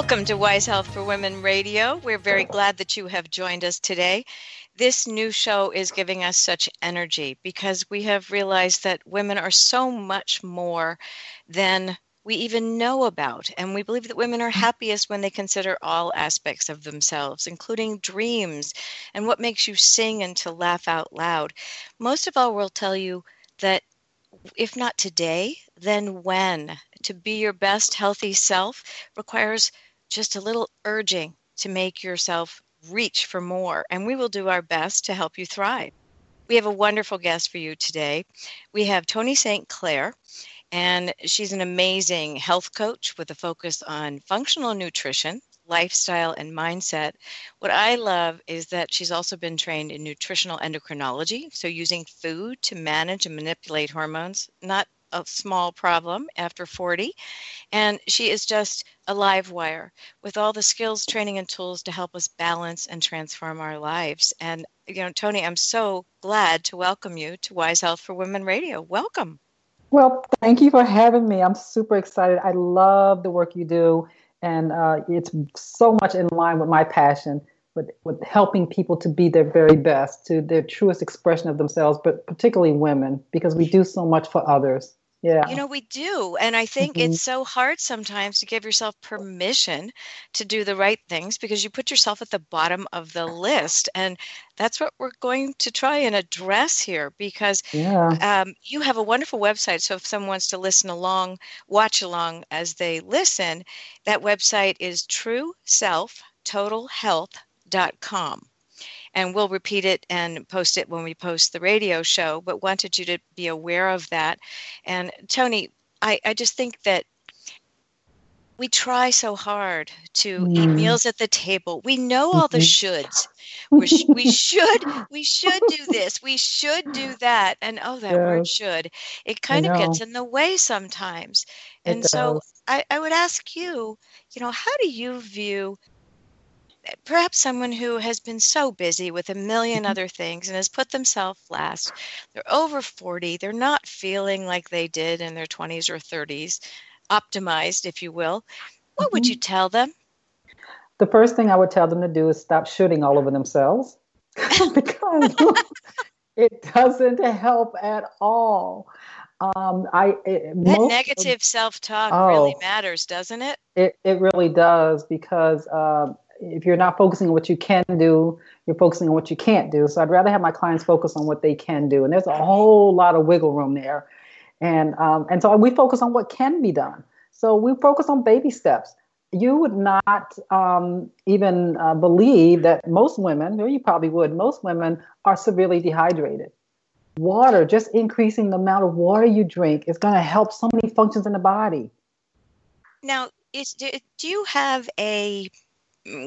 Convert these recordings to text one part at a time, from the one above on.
Welcome to Wise Health for Women Radio. We're very glad that you have joined us today. This new show is giving us such energy because we have realized that women are so much more than we even know about. And we believe that women are happiest when they consider all aspects of themselves, including dreams and what makes you sing and to laugh out loud. Most of all, we'll tell you that if not today, then when? To be your best healthy self requires just a little urging to make yourself reach for more, and we will do our best to help you thrive. We have a wonderful guest for you today. We have Toni St. Clair, and she's an amazing health coach with a focus on functional nutrition, lifestyle, and mindset. What I love is that she's also been trained in nutritional endocrinology, so using food to manage and manipulate hormones, not a small problem after 40. And she is just a live wire with all the skills, training, and tools to help us balance and transform our lives. And, you know, Toni, I'm so glad to welcome you to Wise Health for Women Radio. Welcome. Well, thank you for having me. I'm super excited. I love the work you do, and uh, it's so much in line with my passion with, with helping people to be their very best, to their truest expression of themselves, but particularly women, because we do so much for others. Yeah. You know, we do. And I think mm-hmm. it's so hard sometimes to give yourself permission to do the right things because you put yourself at the bottom of the list. And that's what we're going to try and address here because yeah. um, you have a wonderful website. So if someone wants to listen along, watch along as they listen, that website is trueselftotalhealth.com and we'll repeat it and post it when we post the radio show but wanted you to be aware of that and Toni, i, I just think that we try so hard to mm. eat meals at the table. We know all the mm-hmm. shoulds. we sh- we should we should do this. We should do that. And oh, that yes. word should. It kind of gets in the way sometimes. And so I, I would ask you, you know, how do you view perhaps someone who has been so busy with a million mm-hmm. other things and has put themselves last. They're over 40, they're not feeling like they did in their 20s or 30s, optimized, if you will. What mm-hmm. would you tell them? The first thing I would tell them to do is stop shooting all over themselves because it doesn't help at all. Um, I it, that negative self-talk oh, really matters, doesn't it? It it really does because uh, if you're not focusing on what you can do, you're focusing on what you can't do. So I'd rather have my clients focus on what they can do, and there's a whole lot of wiggle room there. And um, and so we focus on what can be done. So we focus on baby steps. You would not um, even uh, believe that most women, or you probably would, most women are severely dehydrated. Water, just increasing the amount of water you drink, is going to help so many functions in the body. Now, is do, do you have a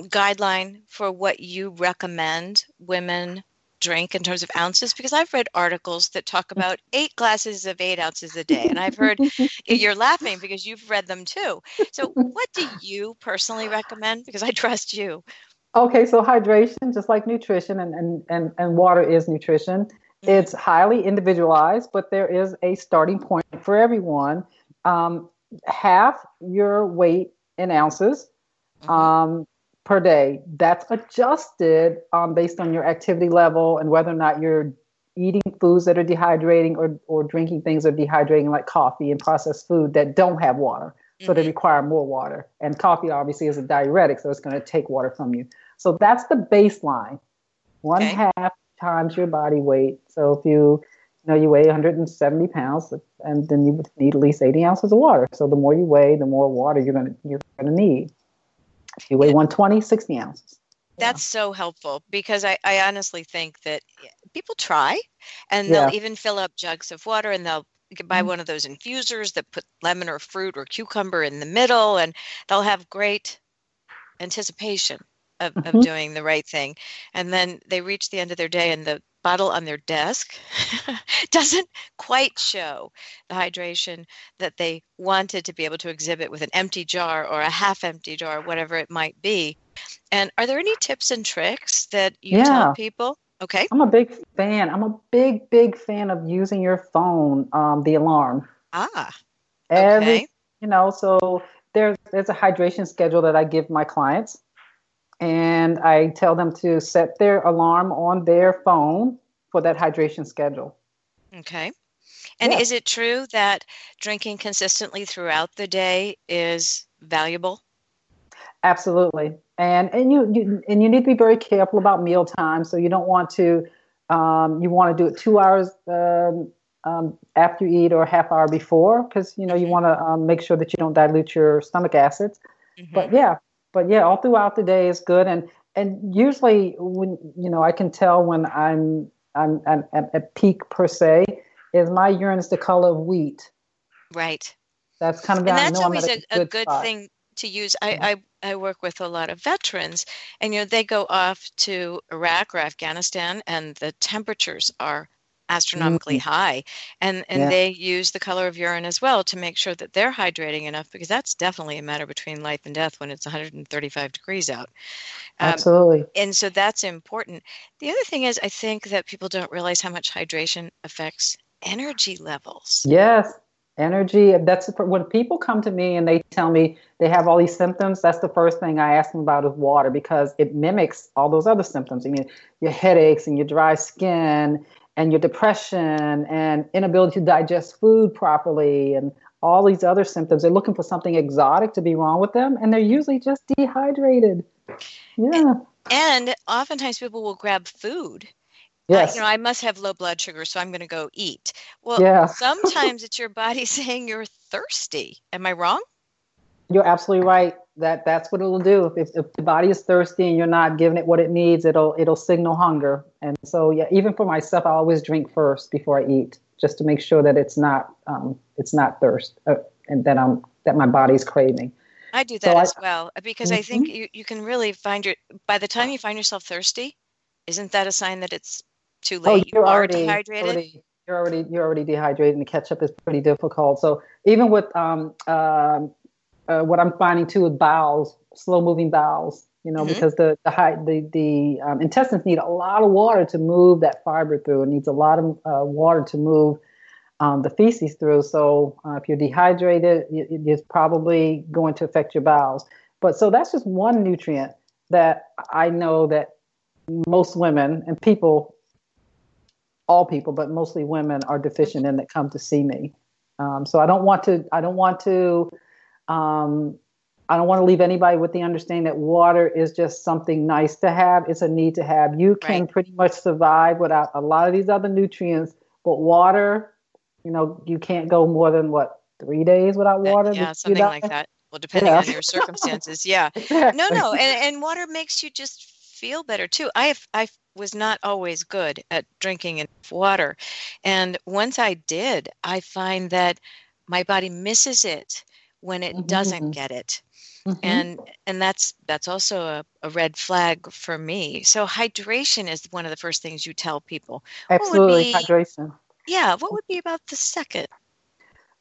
guideline for what you recommend women drink in terms of ounces? Because I've read articles that talk mm. about eight glasses of eight ounces a day. And I've heard you're laughing because you've read them too. So, what do you personally recommend? Because I trust you. Okay, so hydration, just like nutrition, and, and, and, and water is nutrition. Mm-hmm. It's highly individualized, but there is a starting point for everyone. Um, half your weight in ounces. Mm-hmm. Um, per day. That's adjusted um, based on your activity level and whether or not you're eating foods that are dehydrating or, or drinking things that are dehydrating, like coffee and processed food that don't have water. So mm-hmm. they require more water. And coffee obviously is a diuretic, so it's going to take water from you. So that's the baseline. One okay. half times your body weight. So if you you know you weigh 170 pounds and then you would need at least 80 ounces of water. So the more you weigh, the more water you're going to you're going to need. If you weigh 120, 60 ounces. That's so helpful because I, I honestly think that people try and they'll yeah. even fill up jugs of water and they'll buy mm-hmm. one of those infusers that put lemon or fruit or cucumber in the middle and they'll have great anticipation of, mm-hmm. of doing the right thing. And then they reach the end of their day and the bottle on their desk doesn't quite show the hydration that they wanted to be able to exhibit with an empty jar or a half empty jar, whatever it might be. And are there any tips and tricks that you yeah. tell people? Okay. I'm a big fan. I'm a big, big fan of using your phone, um, the alarm. Ah. Okay. Every, you know, so there's there's a hydration schedule that I give my clients, and I tell them to set their alarm on their phone for that hydration schedule. Okay. And is it true that drinking consistently throughout the day is valuable? Absolutely and and you, you and you need to be very careful about meal time. So you don't want to um, you want to do it two hours um, um, after you eat or a half hour before because you know you mm-hmm. want to um, make sure that you don't dilute your stomach acids. Mm-hmm. But yeah, but yeah, all throughout the day is good. And and usually when you know I can tell when I'm I'm, I'm at peak per se is my urine is the color of wheat. Right. That's kind of and that's always a, a, good, good thing to use. I, mm-hmm. I I work with a lot of veterans, and you know they go off to Iraq or Afghanistan, and the temperatures are astronomically mm-hmm. high, and and yeah. they use the color of urine as well to make sure that they're hydrating enough because that's definitely a matter between life and death when it's 135 degrees out. Um, Absolutely. And so that's important. The other thing is, I think that people don't realize how much hydration affects energy levels. Yes, energy that's when people come to me and they tell me they have all these symptoms that's the first thing i ask them about is water because it mimics all those other symptoms i mean your headaches and your dry skin and your depression and inability to digest food properly and all these other symptoms they're looking for something exotic to be wrong with them and they're usually just dehydrated yeah and oftentimes people will grab food Yes. I, you know, I must have low blood sugar, so I'm going to go eat. Well, yeah. sometimes it's your body saying you're thirsty. Am I wrong? You're absolutely right. That that's what it'll do. If, if the body is thirsty and you're not giving it what it needs, it'll it'll signal hunger. And so, yeah, even for myself, I always drink first before I eat, just to make sure that it's not um, it's not thirst, uh, and that I'm that my body's craving. I do that so as I, well because mm-hmm. I think mm-hmm. you, you can really find your by the time you find yourself thirsty, isn't that a sign that it's too oh, late. Oh, you're already dehydrated. Already, you're already you're already dehydrated, and the catch up is pretty difficult. So even with um, uh, uh, what I'm finding too with bowels, slow moving bowels, you know, mm-hmm. because the the high, the the um, intestines need a lot of water to move that fiber through. It needs a lot of uh, water to move um, the feces through. So uh, if you're dehydrated, it, it's probably going to affect your bowels. But so that's just one nutrient that I know that most women and people all people, but mostly women, are deficient in that come to see me. Um, so I don't want to. I don't want to. Um, I don't want to leave anybody with the understanding that water is just something nice to have. It's a need to have. You can right. pretty much survive without a lot of these other nutrients, but water, you know, you can't go more than what three days without water. Yeah, something like that. Well, depending yeah. on your circumstances, yeah. No, no, and, and water makes you just feel better too. I have, I was not always good at drinking enough water. And once I did, I find that my body misses it when it mm-hmm. doesn't get it. Mm-hmm. And and that's that's also a, a red flag for me. So hydration is one of the first things you tell people. Absolutely, be, hydration. Yeah, what would be about the second?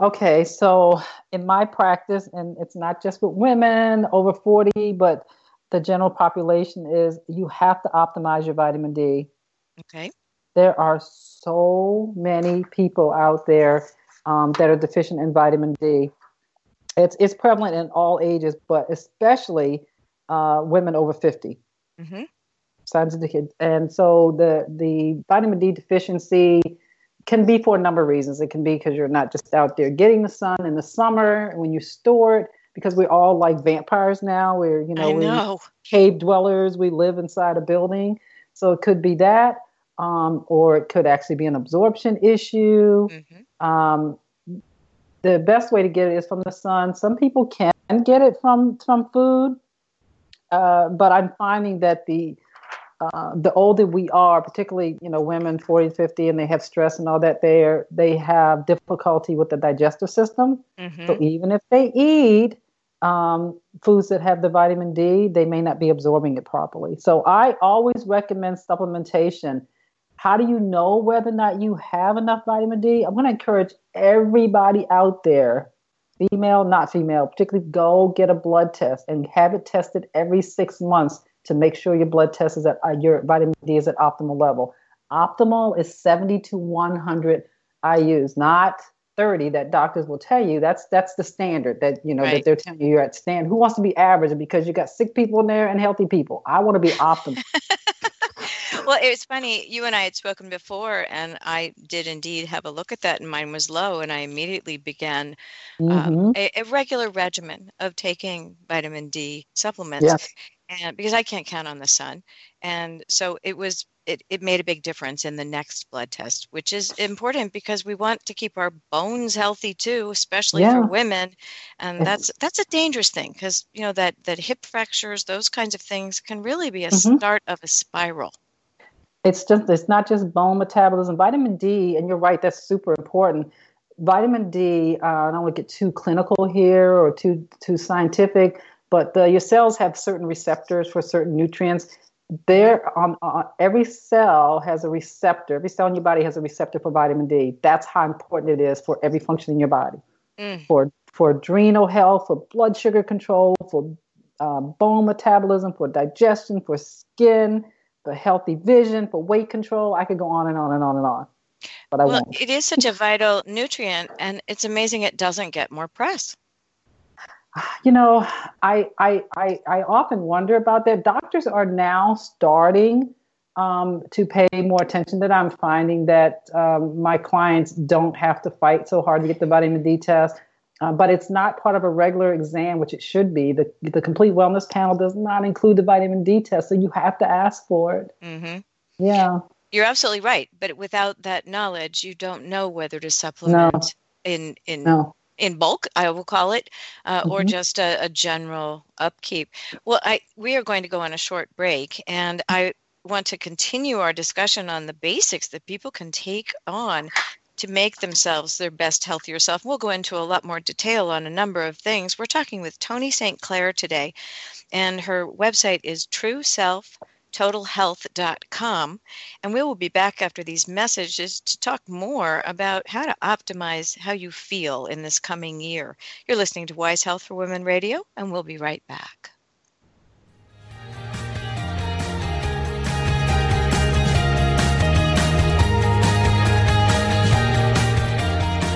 Okay, so in my practice, and it's not just with women over 40, but the general population is you have to optimize your vitamin D. Okay. There are so many people out there um, that are deficient in vitamin D. It's it's prevalent in all ages, but especially uh, women over 50. Mm-hmm. Signs of the and so the the vitamin D deficiency can be for a number of reasons. It can be because you're not just out there getting the sun in the summer when you store it because we're all like vampires now. We're you know, know. we're cave dwellers. We live inside a building, so it could be that, um, or it could actually be an absorption issue. Mm-hmm. Um, the best way to get it is from the sun. Some people can get it from from food, uh, but I'm finding that the uh, the older we are, particularly you know women 40, 50, and they have stress and all that, they they have difficulty with the digestive system. Mm-hmm. So even if they eat, um, foods that have the vitamin D, they may not be absorbing it properly. So I always recommend supplementation. How do you know whether or not you have enough vitamin D? I'm going to encourage everybody out there, female, not female, particularly go get a blood test and have it tested every six months to make sure your blood test is at uh, your vitamin D is at optimal level. Optimal is 70 to 100 IU's, not 30 that doctors will tell you that's that's the standard that you know right. that they're telling you you're at stand who wants to be average because you got sick people in there and healthy people i want to be optimal well it's funny you and i had spoken before and i did indeed have a look at that and mine was low and i immediately began um, mm-hmm. a, a, regular regimen of taking vitamin d supplements yes. and because i can't count on the sun and so it was it, it made a big difference in the next blood test, which is important because we want to keep our bones healthy too, especially yeah. for women. And that's that's a dangerous thing because you know that that hip fractures, those kinds of things can really be a mm-hmm. start of a spiral. It's just it's not just bone metabolism. Vitamin D, and you're right, that's super important. Vitamin D, uh, I don't want to get too clinical here or too too scientific, but the, your cells have certain receptors for certain nutrients there on, on, every cell has a receptor every cell in your body has a receptor for vitamin d that's how important it is for every function in your body mm. for for adrenal health for blood sugar control for um, bone metabolism for digestion for skin for healthy vision for weight control i could go on and on and on and on but i well, won't it is such a vital nutrient and it's amazing it doesn't get more press you know, I, I, I, I often wonder about that. Doctors are now starting um, to pay more attention that I'm finding that um, my clients don't have to fight so hard to get the vitamin D test. Uh, but it's not part of a regular exam, which it should be. The, the complete wellness panel does not include the vitamin D test, so you have to ask for it. Mm-hmm. Yeah. You're absolutely right. But without that knowledge, you don't know whether to supplement no. in, in no in bulk, I will call it, uh, mm-hmm. or just a, a, general upkeep. Well, I we are going to go on a short break, and I want to continue our discussion on the basics that people can take on to make themselves their best, healthier self. We'll go into a lot more detail on a number of things. We're talking with Toni St. Clair today, and her website is True totalhealth.com. And we will be back after these messages to talk more about how to optimize how you feel in this coming year. You're listening to Wise Health for Women Radio, and we'll be right back.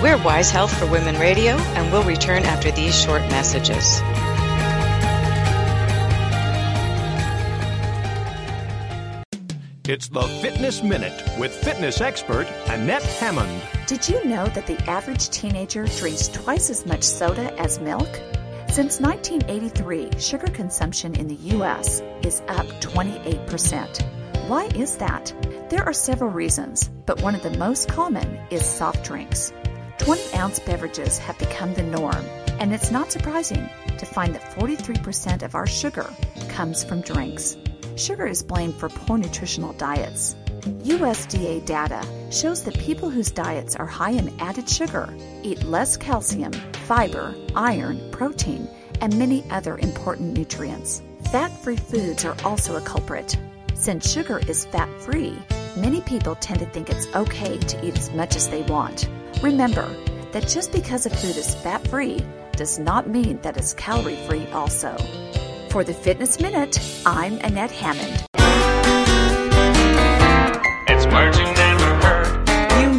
We're Wise Health for Women Radio, and we'll return after these short messages. It's the Fitness Minute with fitness expert Annette Hammond. Did you know that the average teenager drinks twice as much soda as milk? Since 1983, sugar consumption in the U.S. is up 28%. Why is that? There are several reasons, but one of the most common is soft drinks. 20 ounce beverages have become the norm, and it's not surprising to find that 43% of our sugar comes from drinks. Sugar is blamed for poor nutritional diets. USDA data shows that people whose diets are high in added sugar eat less calcium, fiber, iron, protein, and many other important nutrients. Fat free foods are also a culprit. Since sugar is fat free, many people tend to think it's okay to eat as much as they want. Remember that just because a food is fat free does not mean that it's calorie free also. For the Fitness Minute, I'm Annette Hammond. It's words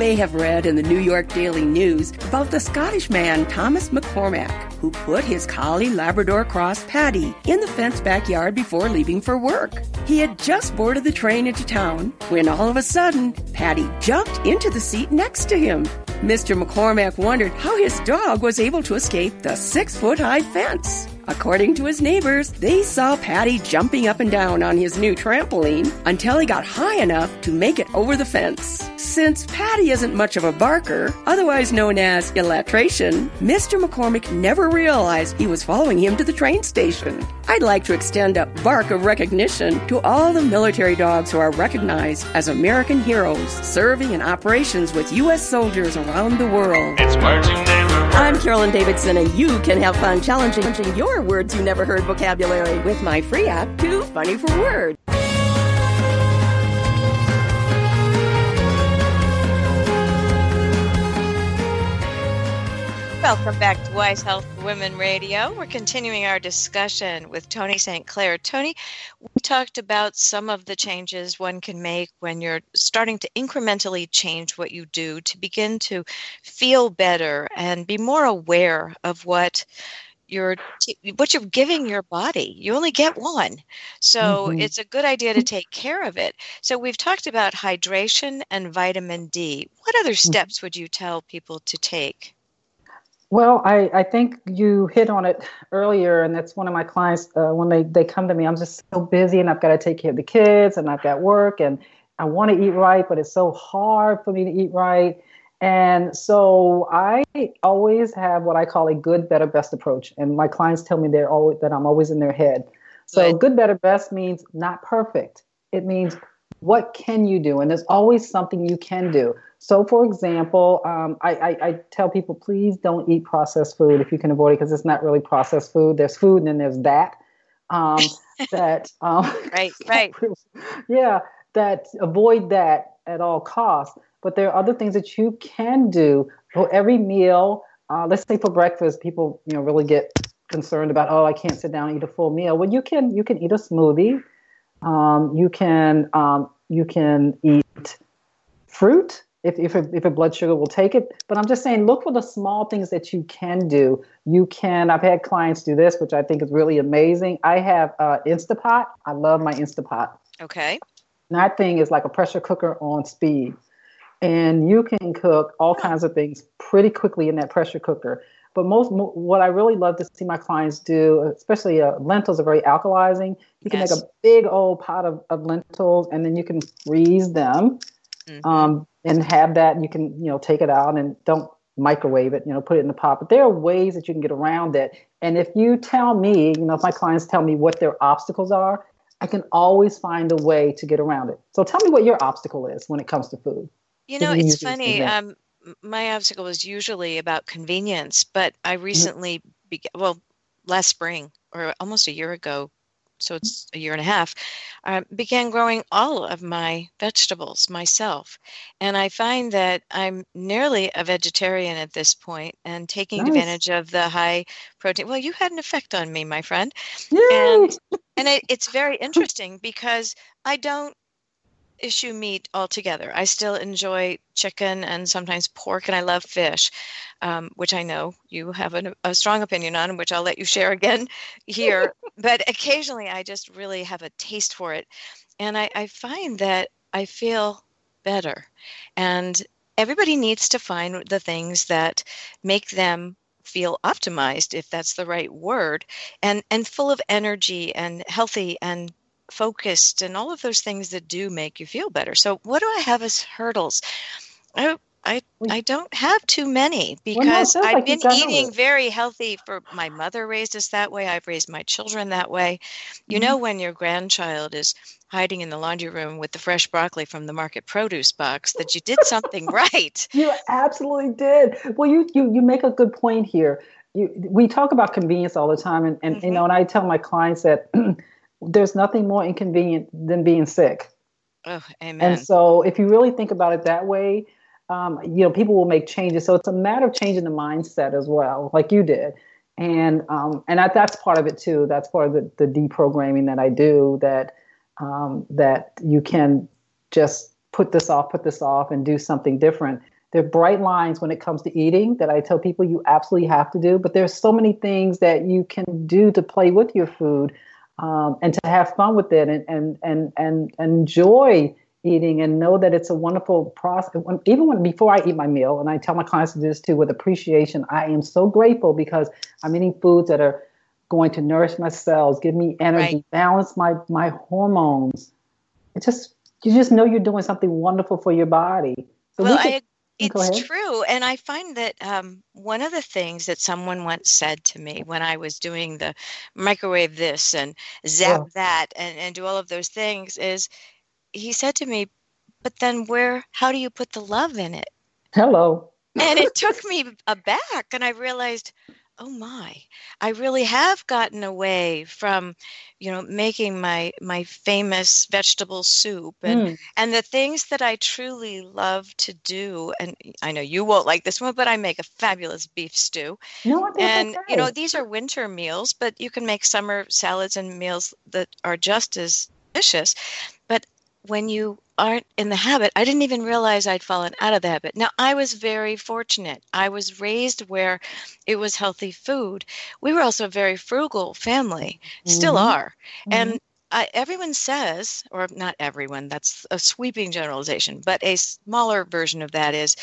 may have read in the New York Daily News about the Scottish man Thomas McCormack, who put his collie Labrador cross Patty in the fenced backyard before leaving for work. He had just boarded the train into town when all of a sudden, Patty jumped into the seat next to him. Mr. McCormack wondered how his dog was able to escape the six foot high fence. According to his neighbors, they saw Patty jumping up and down on his new trampoline until he got high enough to make it over the fence. Since Patty isn't much of a barker, otherwise known as illustration, Mr. McCormack never realized he was following him to the train station. I'd like to extend a bark of recognition to all the military dogs who are recognized as American heroes, serving in operations with U.S. soldiers around the world. It's words you never heard. I'm Carolyn Davidson, and you can have fun challenging your words you never heard vocabulary with my free app, Too Funny for Word. Welcome back to Wise Health Women Radio. We're continuing our discussion with Toni St. Clair. Toni, we talked about some of the changes one can make when you're starting to incrementally change what you do to begin to feel better and be more aware of what you're what you're giving your body you only get one so mm-hmm. it's a good idea to take care of it so we've talked about hydration and vitamin d what other mm-hmm. steps would you tell people to take well, I, I think you hit on it earlier, and that's one of my clients uh, when they, they come to me. I'm just so busy, and I've got to take care of the kids, and I've got work, and I want to eat right, but it's so hard for me to eat right. And so I always have what I call a good, better, best approach. And my clients tell me they're always that I'm always in their head. So good, better, best means not perfect. It means what can you do? And there's always something you can do. So, for example, um, I, I, I, tell people please don't eat processed food if you can avoid it because it's not really processed food. There's food and then there's that. Um, that um, right, right, yeah, that avoid that at all costs. But there are other things that you can do for every meal. Uh, let's say for breakfast, people you know really get concerned about oh I can't sit down and eat a full meal. Well, you can you can eat a smoothie. Um, you can um, you can eat fruit if, if, a, if a blood sugar will take it. But I'm just saying, look for the small things that you can do. You can, I've had clients do this, which I think is really amazing. I have uh, Instapot. I love my Instapot. Okay. And that thing is like a pressure cooker on speed. And you can cook all kinds of things pretty quickly in that pressure cooker. But most, what I really love to see my clients do, especially uh, lentils, are very alkalizing. You can yes. make a big old pot of, of lentils, and then you can freeze them. Mm-hmm. Um, and have that. And You can, you know, take it out and don't microwave it, you know, put it in the pot. But there are ways that you can get around it. And if you tell me, you know, if my clients tell me what their obstacles are, I can always find a way to get around it. So tell me what your obstacle is when it comes to food. You know, it's funny. Um, my obstacle is usually about convenience, but I mm-hmm. recently, mm-hmm. began, well, last spring or almost a year ago, so it's a year and a half, I began growing all of my vegetables myself. And I find that I'm nearly a vegetarian at this point and taking nice. advantage of the high protein. Well, you had an effect on me, my friend. Yay! And and it, it's very interesting because I don't issue meat altogether. I still enjoy chicken and sometimes pork, and I love fish, um, which I know you have an, a strong opinion on, which I'll let you share again here. but occasionally, I just really have a taste for it, and I, I find that I feel better. And everybody needs to find the things that make them feel optimized if that's the right word and and full of energy and healthy and focused and all of those things that do make you feel better. So what do I have as hurdles? I I, I don't have too many because well, no, I've like been eating very healthy for my mother raised us that way. I've raised my children that way. You mm-hmm. know when your grandchild is hiding in the laundry room with the fresh broccoli from the market produce box that you did something right. You absolutely did. Well, you you you make a good point here. You, we talk about convenience all the time and, and mm-hmm. you know and I tell my clients that there's nothing more inconvenient than being sick. Oh, amen. And so, if you really think about it that way, um, you know, people will make changes. So it's a matter of changing the mindset as well, like you did. And um, and I, that's part of it too. That's part of the, the deprogramming that I do. That um, that you can just put this off, put this off, and do something different. There are bright lines when it comes to eating that I tell people you absolutely have to do. But there's so many things that you can do to play with your food um, and to have fun with it and, and, and, and enjoy eating and know that it's a wonderful process. When, even when before I eat my meal, and I tell my clients this too with appreciation, I am so grateful because I'm eating foods that are going to nourish my cells, give me energy, right. balance my my hormones. It just you just know you're doing something wonderful for your body. So well, we can, I it's true. And I find that um, one of the things that someone once said to me when I was doing the microwave this and zap yeah. that and, and do all of those things is he said to me, but then where, how do you put the love in it? Hello. and it took me aback and I realized, oh my. I really have gotten away from you know making my my famous vegetable soup and mm. and the things that i truly love to do and i know you won't like this one but i make a fabulous beef stew. No, and you know these are winter meals but you can make summer salads and meals that are just as delicious. But when you aren't in the habit. I didn't even realize I'd fallen out of the habit. Now, I was very fortunate. I was raised where it was healthy food. We were also a very frugal family, mm-hmm. still are. Mm-hmm. And I, everyone says, or not everyone, that's a sweeping generalization, but a smaller version of that is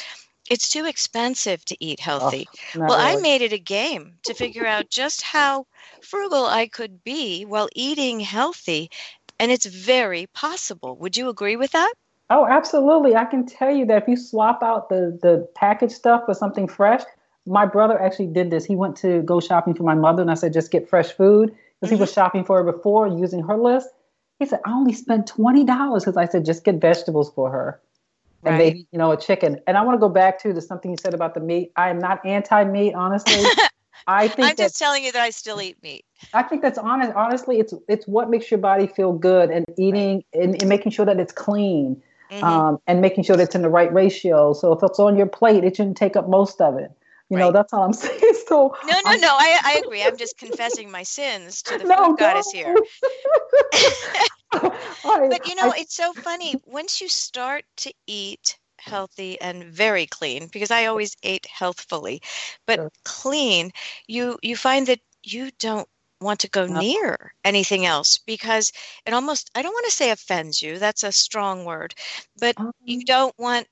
it's too expensive to eat healthy. Oh, well, really. I made it a game to figure out just how frugal I could be while eating healthy and it's very possible. Would you agree with that? Oh, absolutely. I can tell you that if you swap out the, the packaged stuff for something fresh, my brother actually did this. He went to go shopping for my mother, and I said, just get fresh food because mm-hmm. he was mm-hmm. shopping for her before using her list. He said, I only spent $20 because I said, just get vegetables for her. Right. And maybe, you know, a chicken. And I want to go back to the something you said about the meat. I am not anti meat, honestly. I think I'm just telling you that I still eat meat. I think that's honest. Honestly, it's it's what makes your body feel good, and eating and, and making sure that it's clean, mm-hmm. um, and making sure that it's in the right ratio. So if it's on your plate, it shouldn't take up most of it. You right. know, that's all I'm saying. So no, no, no. I, I agree. I'm just confessing my sins to the no, food goddess here. but you know, I, it's so funny once you start to eat healthy and very clean because I always ate healthfully, but sure. clean, you you find that you don't want to go near anything else because it almost I don't want to say offends you, that's a strong word, but um, you don't want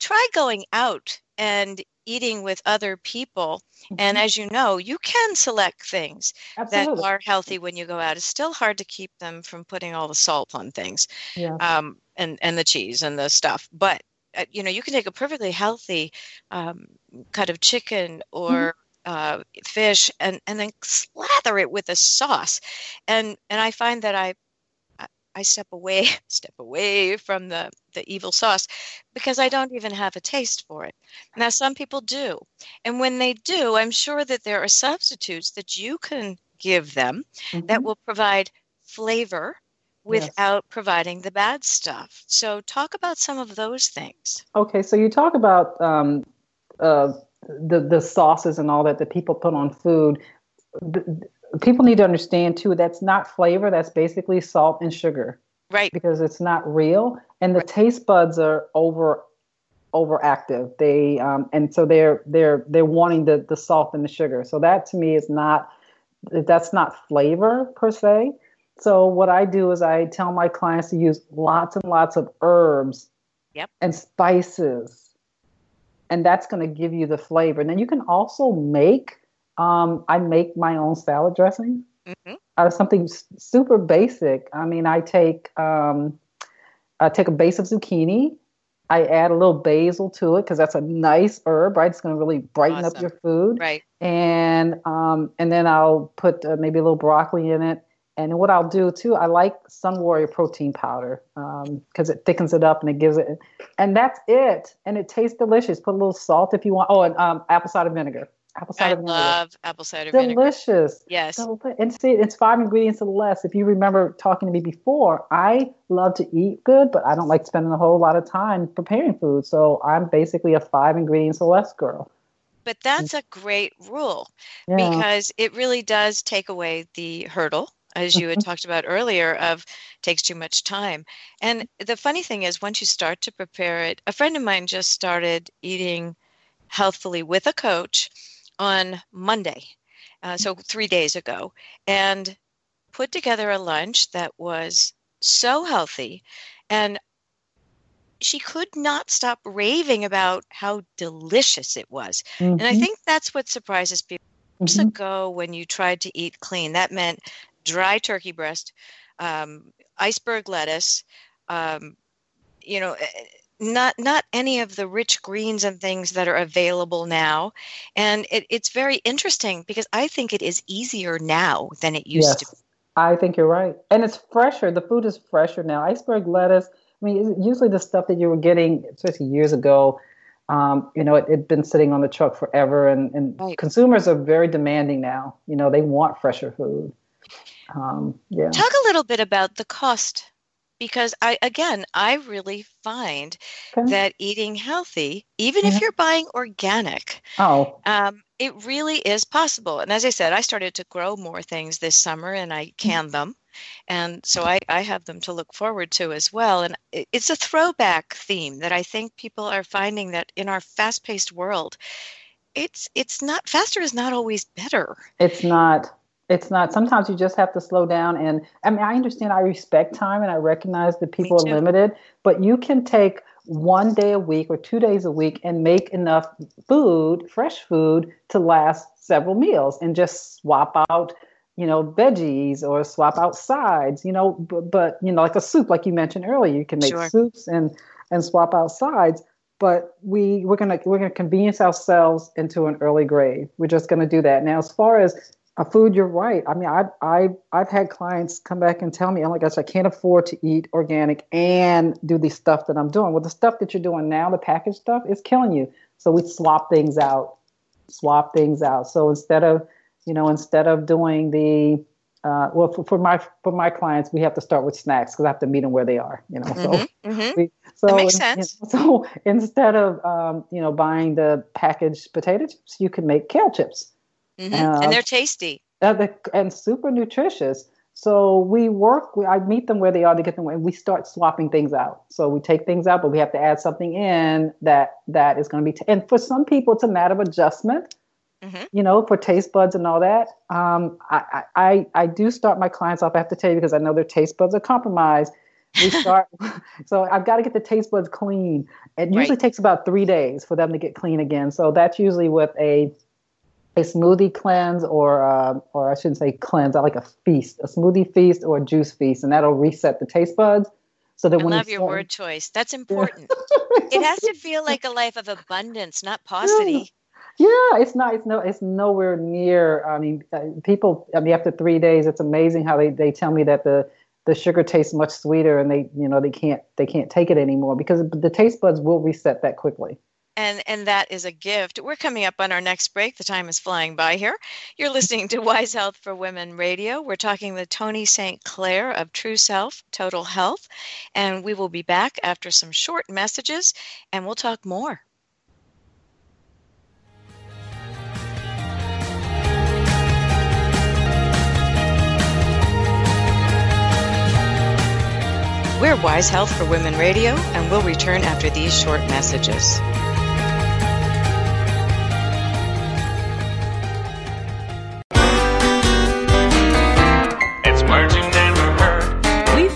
try going out and eating with other people mm-hmm. and as you know you can select things Absolutely. that are healthy when you go out it's still hard to keep them from putting all the salt on things yeah. um, and and the cheese and the stuff but uh, you know you can take a perfectly healthy um, cut of chicken or mm-hmm. uh, fish and and then slather it with a sauce and and i find that i I step away, step away from the, the evil sauce because I don't even have a taste for it. Now, some people do. And when they do, I'm sure that there are substitutes that you can give them mm-hmm. that will provide flavor without yes. providing the bad stuff. So, talk about some of those things. Okay, so you talk about um, uh, the the sauces and all that that people put on food. People need to understand too that's not flavor. That's basically salt and sugar. Right. Because it's not real, and the right. taste buds are over overactive. They um, and so they're they're they're wanting the the salt and the sugar. So that to me is not that's not flavor per se. So what I do is I tell my clients to use lots and lots of herbs yep. and spices. And that's going to give you the flavor. And then you can also make, um, I make my own salad dressing mm-hmm. out of something super basic. I mean, I take, um, I take a base of zucchini. I add a little basil to it because that's a nice herb, right? It's going to really brighten awesome. up your food, right? And um, and then I'll put uh, maybe a little broccoli in it, and what I'll do too, I like Sun Warrior protein powder because um, it thickens it up and it gives it, and that's it. And it tastes delicious. Put a little salt if you want. Oh, and um, apple cider vinegar. Apple cider vinegar. I vinegar. love apple cider delicious. vinegar. Delicious. Yes. and see, it's five ingredients or less. If you remember talking to me before, I love to eat good, but I don't like spending a whole lot of time preparing food. So I'm basically a five ingredients or less girl. But that's a great rule yeah. because it really does take away the hurdle as you had mm-hmm. talked about earlier of takes too much time and the funny thing is once you start to prepare it a friend of mine just started eating healthfully with a coach on monday uh, so three days ago and put together a lunch that was so healthy and she could not stop raving about how delicious it was mm-hmm. and i mm-hmm. think that's what surprises people years mm-hmm. ago when you tried to eat clean that meant dry turkey breast, um, iceberg lettuce, um, you know, eh, not not any of the rich greens and things that are available now. And it, it's very interesting because I think it is easier now than it used yes, to. Be. I think you're right, and it's fresher. The food is fresher now. Iceberg lettuce. I mean, usually the stuff that you were getting, especially years ago, um, you know, it had been sitting on the truck forever, and, and right. consumers are very demanding now. You know, they want fresher food. Um, yeah. Talk a little bit about the cost because I again I really find okay. that eating healthy, even mm-hmm. if you're buying organic, oh, um, it really is possible. And as I said, I started to grow more things this summer, and I mm. can them, and so I, I have them to look forward to as well. And it's a throwback theme that I think people are finding that in our fast-paced world, it's it's not faster is not always better. It's not. It's not. Sometimes you just have to slow down. And I mean, I understand, I respect time and I recognize that people are limited, but you can take one day a week or two days a week and make enough food, fresh food, to last several meals and just swap out you know veggies or swap out sides you know but, but you know like a soup like you mentioned earlier you can make sure. soups and and swap out sides but we we're gonna we're gonna convenience ourselves into an early grave we're just gonna do that now as far as a food, you're right. I mean, I I I've had clients come back and tell me, "Oh my gosh, I can't afford to eat organic and do the stuff that I'm doing." Well, the stuff that you're doing now, the packaged stuff, is killing you. So we swap things out, swap things out. So instead of, you know, instead of doing the uh, well, for, for, my for my clients, we have to start with snacks because I have to meet them where they are. You know, so mm-hmm, mm-hmm. We, so that makes sense. You know, so instead of um, you know buying the packaged potato chips, you can make kale chips. Mm-hmm. Uh, and they're tasty. Uh, and super nutritious. So we work, we, I meet them where they are to get them, and we start swapping things out. So we take things out, but we have to add something in that that is going to be. T- and for some people, it's a matter of adjustment. Mm-hmm. You know, for taste buds and all that. Um, I, I I do start my clients off. I have to tell you because I know their taste buds are compromised. We start, so I've got to get the taste buds clean. It usually right. takes about three days for them to get clean again. So that's usually with a a smoothie cleanse or uh, or I shouldn't say cleanse, I like a feast, a smoothie feast or a juice feast, and that'll reset the taste buds. So that I when love your word choice. That's important. it has to feel like a life of abundance, not paucity. Yeah. yeah, it's not. It's no. It's nowhere near. I mean, uh, people. I mean, after three days, it's amazing how they, they tell me that the the sugar tastes much sweeter, and they you know they can't they can't take it anymore because the taste buds will reset that quickly and and that is a gift. We're coming up on our next break. The time is flying by here. You're listening to Wise Health for Women Radio. We're talking with Toni St. Clair of True Self Total Health, and we will be back after some short messages, and we'll talk more. We're Wise Health for Women Radio, and we'll return after these short messages.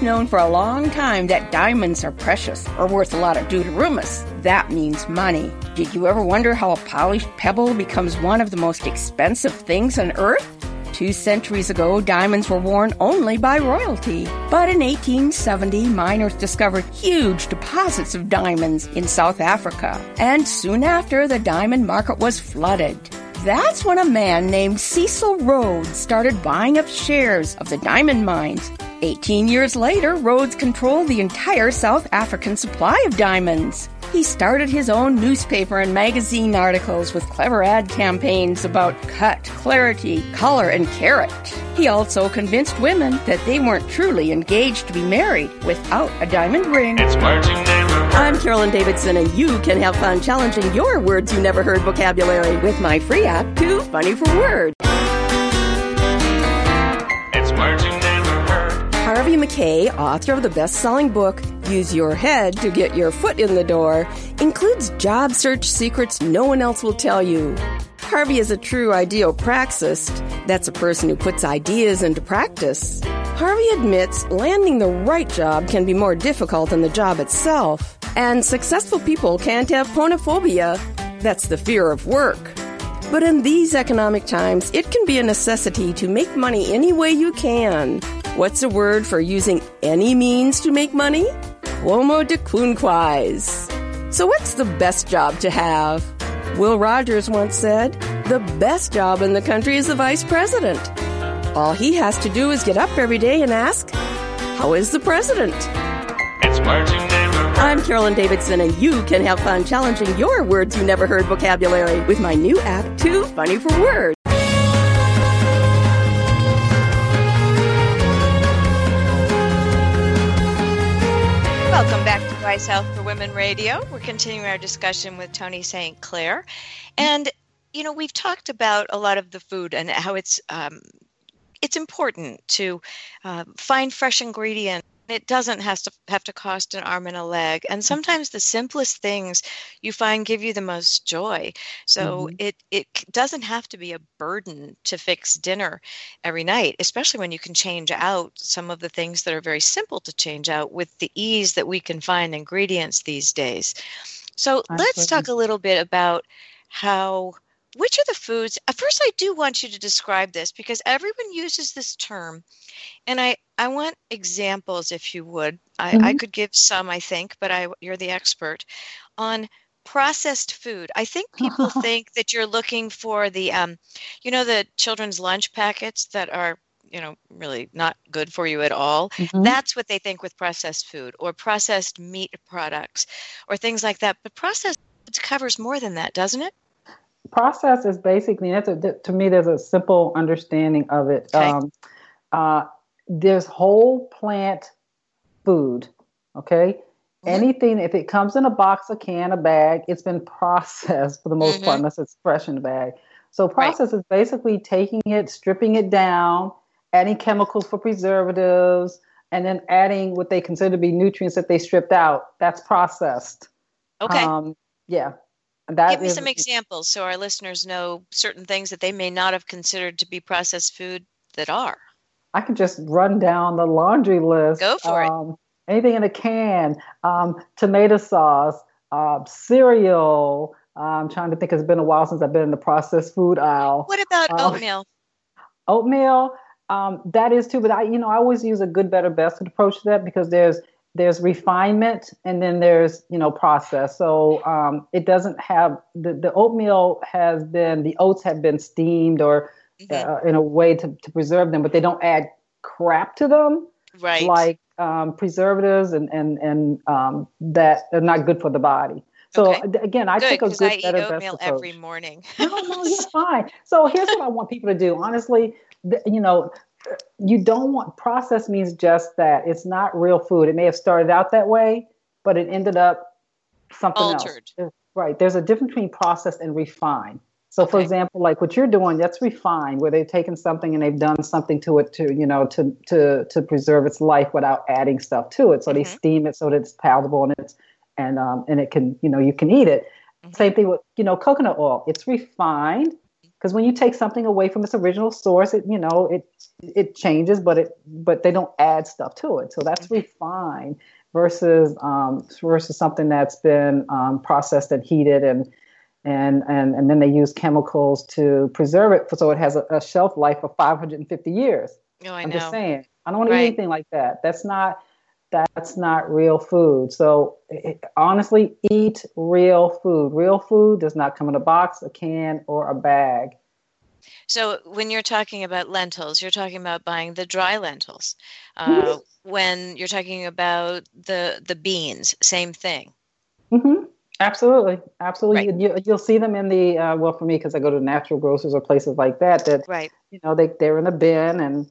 Known for a long time that diamonds are precious or worth a lot of deuterumus. That means money. Did you ever wonder how a polished pebble becomes one of the most expensive things on earth? Two centuries ago, diamonds were worn only by royalty. But in 1870, miners discovered huge deposits of diamonds in South Africa. And soon after, the diamond market was flooded. That's when a man named Cecil Rhodes started buying up shares of the diamond mines 18 years later, Rhodes controlled the entire South African supply of diamonds. He started his own newspaper and magazine articles with clever ad campaigns about cut, clarity, color, and carat. He also convinced women that they weren't truly engaged to be married without a diamond ring. It's marching never. I'm Carolyn Davidson, and you can have fun challenging your words you never heard vocabulary with my free app, Too Funny for Words. you never heard. Harvey Mackay, author of the best selling book, Use Your Head to Get Your Foot in the Door, includes job search secrets no one else will tell you. Harvey is a true ideopraxist. That's a person who puts ideas into practice. Harvey admits landing the right job can be more difficult than the job itself. And successful people can't have ponophobia. That's the fear of work. But in these economic times, it can be a necessity to make money any way you can. What's a word for using any means to make money? Quomodocunquize. So, what's the best job to have? Will Rogers once said, The best job in the country is the vice president. All he has to do is get up every day and ask, How is the president? It's words you never I'm Carolyn Davidson, and you can have fun challenging your words you never heard vocabulary with my new app, Too Funny for Words. Welcome back to Wise Health for Women Radio. We're continuing our discussion with Toni St. Clair. And, you know, we've talked about a lot of the food and how it's um, it's important to uh, find fresh ingredients it doesn't have to have to cost an arm and a leg and sometimes the simplest things you find give you the most joy so mm-hmm. it it doesn't have to be a burden to fix dinner every night especially when you can change out some of the things that are very simple to change out with the ease that we can find ingredients these days so Absolutely. let's talk a little bit about how which are the foods at first i do want you to describe this because everyone uses this term and i i want examples if you would i, mm-hmm. I could give some i think but i you're the expert on processed food i think people think that you're looking for the um you know the children's lunch packets that are you know really not good for you at all mm-hmm. that's what they think with processed food or processed meat products or things like that but processed covers more than that doesn't it process is basically that's a, to me there's a simple understanding of it okay. um, uh, there's whole plant food okay mm-hmm. anything if it comes in a box a can a bag it's been processed for the most mm-hmm. part unless it's fresh in the bag so process right. is basically taking it stripping it down adding chemicals for preservatives and then adding what they consider to be nutrients that they stripped out that's processed okay um, yeah that Give me is, some examples so our listeners know certain things that they may not have considered to be processed food that are. I could just run down the laundry list. Go for um, it. Anything in a can, um, tomato sauce, uh, cereal. I'm trying to think. It's been a while since I've been in the processed food aisle. What about um, oatmeal? Oatmeal. Um, that is too, but I, you know, I always use a good, better, best approach to that because there's there's refinement and then there's you know process so um, it doesn't have the, the oatmeal has been the oats have been steamed or mm-hmm. uh, in a way to, to preserve them but they don't add crap to them right like um, preservatives and and and um, that are not good for the body so okay. again, I good, take a good, I better, eat oatmeal best approach. every morning. no, no, you're fine. So here's what I want people to do. Honestly, you know, you don't want process means just that. It's not real food. It may have started out that way, but it ended up something Altered. else. Right. There's a difference between processed and refine. So okay. for example, like what you're doing, that's refined, where they've taken something and they've done something to it to, you know, to to to preserve its life without adding stuff to it. So mm-hmm. they steam it so that it's palatable and it's and um and it can, you know, you can eat it. Mm-hmm. Same thing with, you know, coconut oil. It's refined because when you take something away from its original source, it you know it it changes, but it but they don't add stuff to it. So that's mm-hmm. refined versus um, versus something that's been um, processed and heated and and and and then they use chemicals to preserve it so it has a, a shelf life of 550 years. Oh, I am know. just saying. I don't want to eat anything like that. That's not that's not real food. So it, honestly, eat real food. Real food does not come in a box, a can, or a bag. So when you're talking about lentils, you're talking about buying the dry lentils. Uh, mm-hmm. When you're talking about the the beans, same thing. Mm-hmm. Absolutely, absolutely. Right. You, will see them in the uh, well for me because I go to natural grocers or places like that. That right. You know they they're in a bin and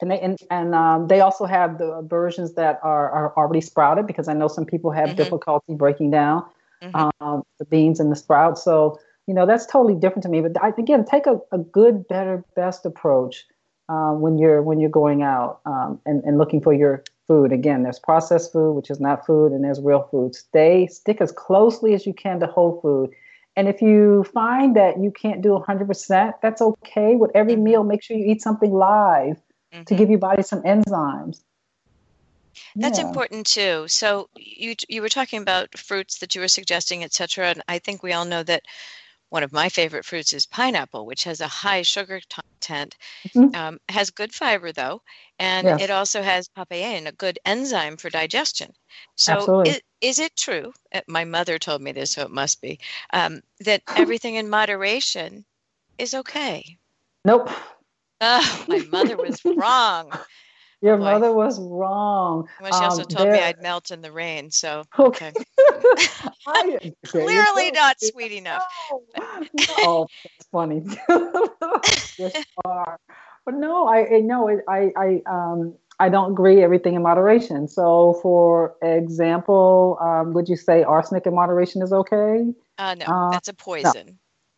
and they and, and um, they also have the versions that are, are already sprouted because I know some people have mm-hmm. difficulty breaking down mm-hmm. um, the beans and the sprouts. So you know that's totally different to me. But I, again, take a, a good, better, best approach uh, when you're when you're going out um, and, and looking for your food. Again, there's processed food, which is not food, and there's real food. Stay stick as closely as you can to whole food. And if you find that you can't do 100%, that's okay. With every mm-hmm. meal, make sure you eat something live mm-hmm. to give your body some enzymes. That's yeah. important too. So you you were talking about fruits that you were suggesting, etc. And I think we all know that one of my favorite fruits is pineapple, which has a high sugar content. Mm-hmm. Um, has good fiber though, and yes. it also has papain, a good enzyme for digestion. So is, is, it true? Uh, my mother told me this, so it must be um, that everything in moderation is okay. Nope. Oh, my mother was wrong. Your mother was wrong. Well, she also um, told there... me I'd melt in the rain. So okay, I, clearly not sweet enough. oh, that's funny. yes, are. But no, I no, I I um I don't agree everything in moderation. So, for example, um, would you say arsenic in moderation is okay? Uh, no, uh, that's a poison.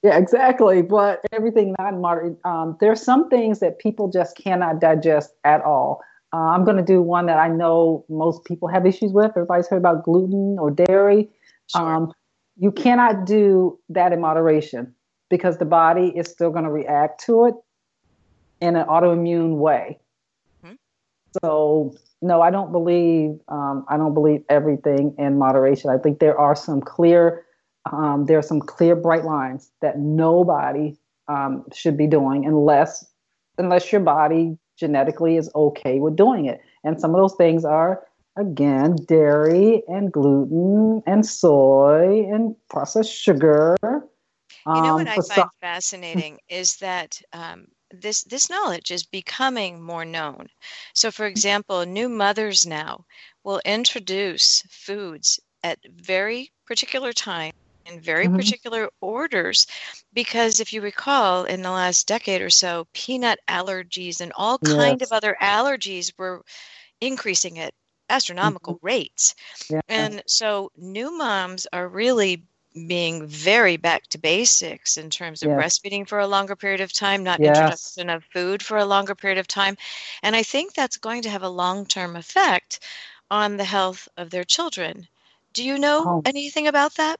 No. Yeah, exactly. But everything not in moderation. Um, there's some things that people just cannot digest at all. Uh, I'm going to do one that I know most people have issues with. Everybody's heard about gluten or dairy. Sure. Um, you cannot do that in moderation because the body is still going to react to it in an autoimmune way. Mm-hmm. So no, I don't believe um, I don't believe everything in moderation. I think there are some clear um, there are some clear bright lines that nobody um, should be doing unless unless your body genetically is okay with doing it. And some of those things are again dairy and gluten and soy and processed sugar. You know what um, I find some- fascinating is that um, this this knowledge is becoming more known. So, for example, new mothers now will introduce foods at very particular times in very mm-hmm. particular orders because if you recall in the last decade or so peanut allergies and all yes. kind of other allergies were increasing at astronomical mm-hmm. rates yeah. and so new moms are really being very back to basics in terms of yes. breastfeeding for a longer period of time, not yes. introduction of food for a longer period of time. And I think that's going to have a long term effect on the health of their children. Do you know oh. anything about that?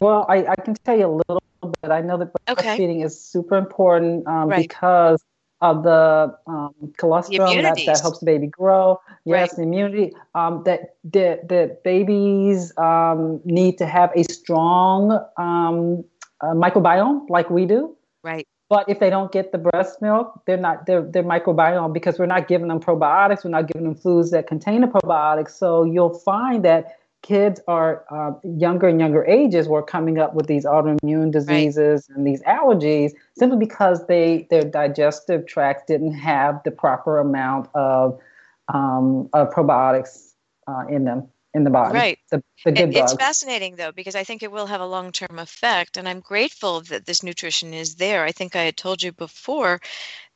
Well, I, I can tell you a little bit. I know that breastfeeding okay. is super important um, right. because of the um, colostrum the that, that helps the baby grow. Yes, right. immunity. Um, that that that babies um, need to have a strong um, uh, microbiome like we do. Right. But if they don't get the breast milk, they're not their their microbiome because we're not giving them probiotics. We're not giving them foods that contain the probiotics. So you'll find that kids are uh, younger and younger ages were coming up with these autoimmune diseases right. and these allergies simply because they their digestive tract didn't have the proper amount of um, of probiotics uh, in them in the body. Right. The, the good it, It's fascinating though because I think it will have a long term effect, and I'm grateful that this nutrition is there. I think I had told you before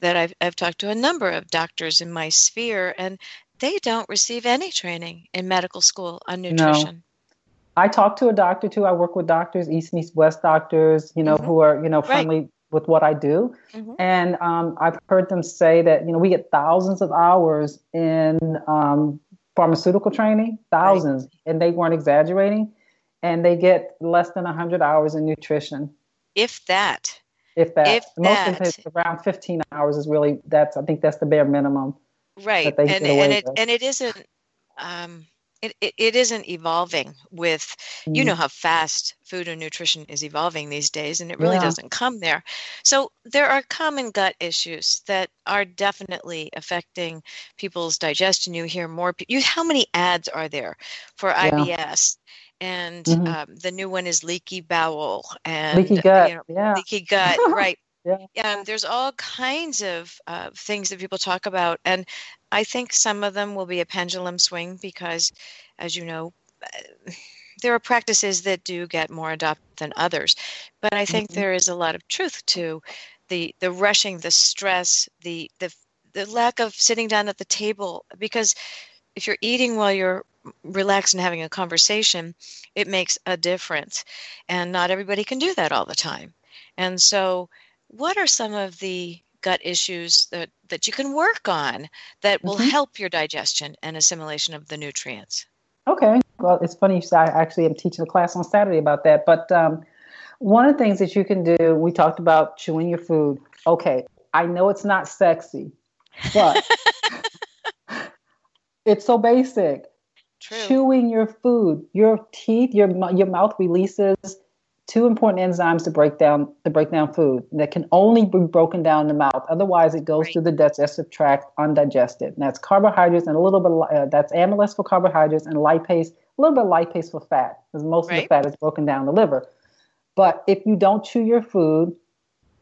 that I've I've talked to a number of doctors in my sphere, and they don't receive any training in medical school on nutrition. No. I talk to a doctor too. I work with doctors, East and East West doctors, you know, mm-hmm. who are, you know, friendly right. with what I do. Mm-hmm. And um, I've heard them say that, you know, we get thousands of hours in um, pharmaceutical training, thousands, right. and they weren't exaggerating. And they get less than 100 hours in nutrition. If that. If that. If Most that. of it, around 15 hours is really, that's, I think that's the bare minimum right and and it with. and it isn't um it, it, it isn't evolving with mm. you know how fast food and nutrition is evolving these days and it really yeah. doesn't come there so there are common gut issues that are definitely affecting people's digestion you hear more you how many ads are there for yeah. ibs and mm-hmm. um, the new one is leaky bowel and leaky gut you know, yeah. leaky gut right yeah. Um, there's all kinds of uh, things that people talk about. And I think some of them will be a pendulum swing because, as you know, uh, there are practices that do get more adopted than others. But I think mm-hmm. there is a lot of truth to the, the rushing, the stress, the, the, the lack of sitting down at the table. Because if you're eating while you're relaxed and having a conversation, it makes a difference. And not everybody can do that all the time. And so, what are some of the gut issues that, that you can work on that will mm-hmm. help your digestion and assimilation of the nutrients? Okay. Well, it's funny. I actually am teaching a class on Saturday about that. But um, one of the things that you can do, we talked about chewing your food. Okay. I know it's not sexy, but it's so basic. True. Chewing your food, your teeth, your your mouth releases two important enzymes to break down to break down food that can only be broken down in the mouth. Otherwise, it goes right. through the digestive tract undigested. And that's carbohydrates and a little bit uh, that's amylase for carbohydrates and lipase, a little bit of lipase for fat, because most right. of the fat is broken down in the liver. But if you don't chew your food,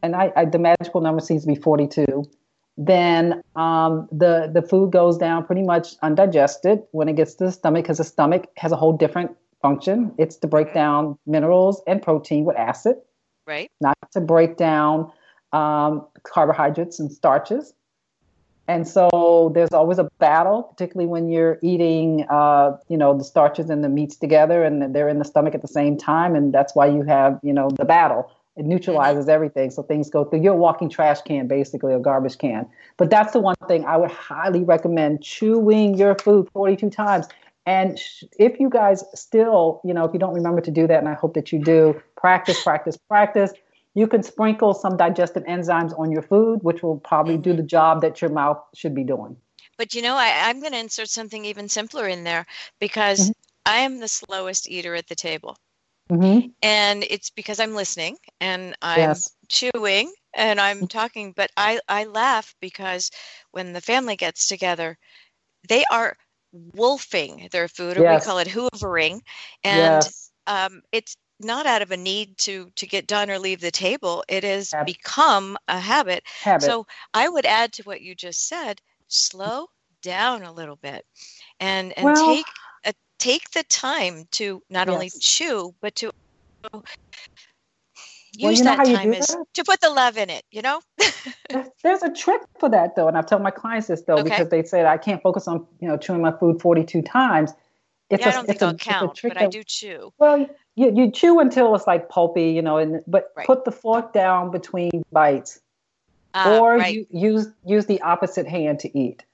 and I, I the magical number seems to be 42. then um, the the food goes down pretty much undigested when it gets to the stomach because the stomach has a whole different function. It's to break down minerals and protein with acid, right? Not to break down um, carbohydrates and starches. And so there's always a battle, particularly when you're eating, uh, you know, the starches and the meats together, and they're in the stomach at the same time, and that's why you have, you know, the battle. It neutralizes mm-hmm. everything, so things go through. You're a walking trash can, basically, a garbage can. But that's the one thing I would highly recommend: chewing your food 42 times. And if you guys still, you know, if you don't remember to do that, and I hope that you do, practice, practice, practice you can sprinkle some digestive enzymes on your food, which will probably do the job that your mouth should be doing. But you know, I, am going to insert something even simpler in there because mm-hmm. I am the slowest eater at the table. Mm-hmm. And it's because I'm listening and I'm yes. chewing and I'm mm-hmm. talking. But I, I laugh because when the family gets together, they are wolfing their food, or yes. we call it hoovering. And yes. um, it's not out of a need to to get done or leave the table it has habit. become a habit. habit so i would add to what you just said slow down a little bit and and well, take a, take the time to not yes. only chew but to use well, that time as that? to put the love in it you know there's a trick for that though and i've told my clients this though okay. because they said i can't focus on you know chewing my food 42 times it's yeah, a, I don't think I'll count, but that, I do chew. Well, you, you chew until it's like pulpy, you know, and but right. put the fork down between bites, uh, or right. you use use the opposite hand to eat,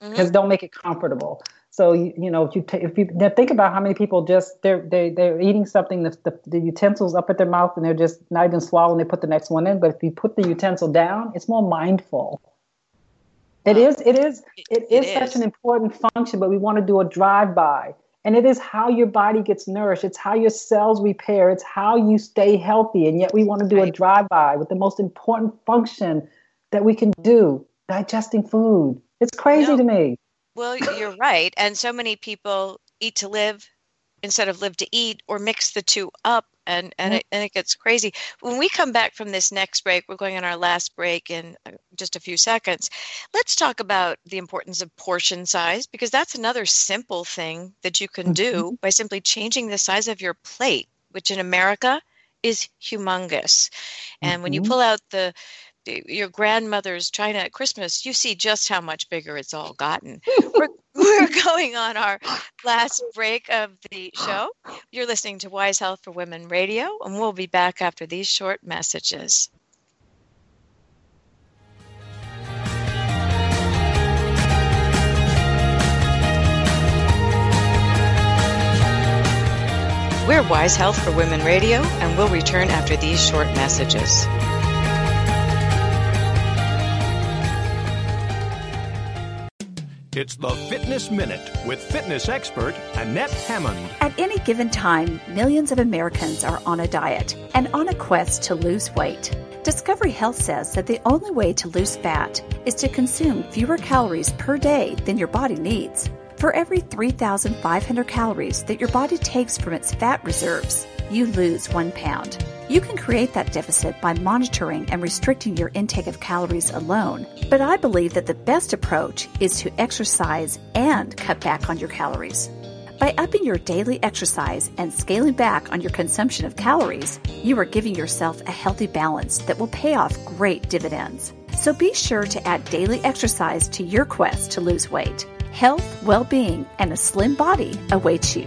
because mm-hmm. don't make it comfortable. So you, you know if you t- if you think about how many people just they're they they're eating something the, the, the utensils up at their mouth and they're just not even swallowing. They put the next one in, but if you put the utensil down, it's more mindful. It is. It is. It, it is, is such an important function, but we want to do a drive by. And it is how your body gets nourished. It's how your cells repair. It's how you stay healthy. And yet we want to do a drive by with the most important function that we can do digesting food. It's crazy to me. Well, you're right. And so many people eat to live instead of live to eat or mix the two up and and it, and it gets crazy when we come back from this next break we're going on our last break in uh, just a few seconds let's talk about the importance of portion size because that's another simple thing that you can do mm-hmm. by simply changing the size of your plate which in america is humongous and when you mm-hmm. pull out the your grandmother's china at christmas you see just how much bigger it's all gotten. We're, we're going on our last break of the show. You're listening to wise health for women radio and we'll be back after these short messages. We're Wise Health for Women Radio, and we'll return after these short messages. It's the Fitness Minute with fitness expert Annette Hammond. At any given time, millions of Americans are on a diet and on a quest to lose weight. Discovery Health says that the only way to lose fat is to consume fewer calories per day than your body needs. For every 3,500 calories that your body takes from its fat reserves, you lose one pound. You can create that deficit by monitoring and restricting your intake of calories alone. But I believe that the best approach is to exercise and cut back on your calories. By upping your daily exercise and scaling back on your consumption of calories, you are giving yourself a healthy balance that will pay off great dividends. So be sure to add daily exercise to your quest to lose weight. Health, well being, and a slim body awaits you.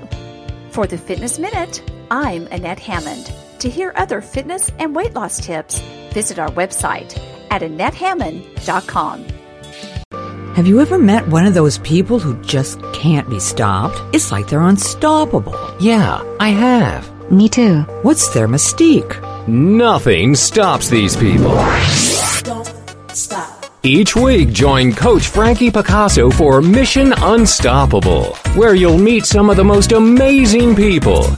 For the Fitness Minute, I'm Annette Hammond. To hear other fitness and weight loss tips, visit our website at AnnetteHammond.com. Have you ever met one of those people who just can't be stopped? It's like they're unstoppable. Yeah, I have. Me too. What's their mystique? Nothing stops these people. Don't stop. Each week, join Coach Frankie Picasso for Mission Unstoppable, where you'll meet some of the most amazing people.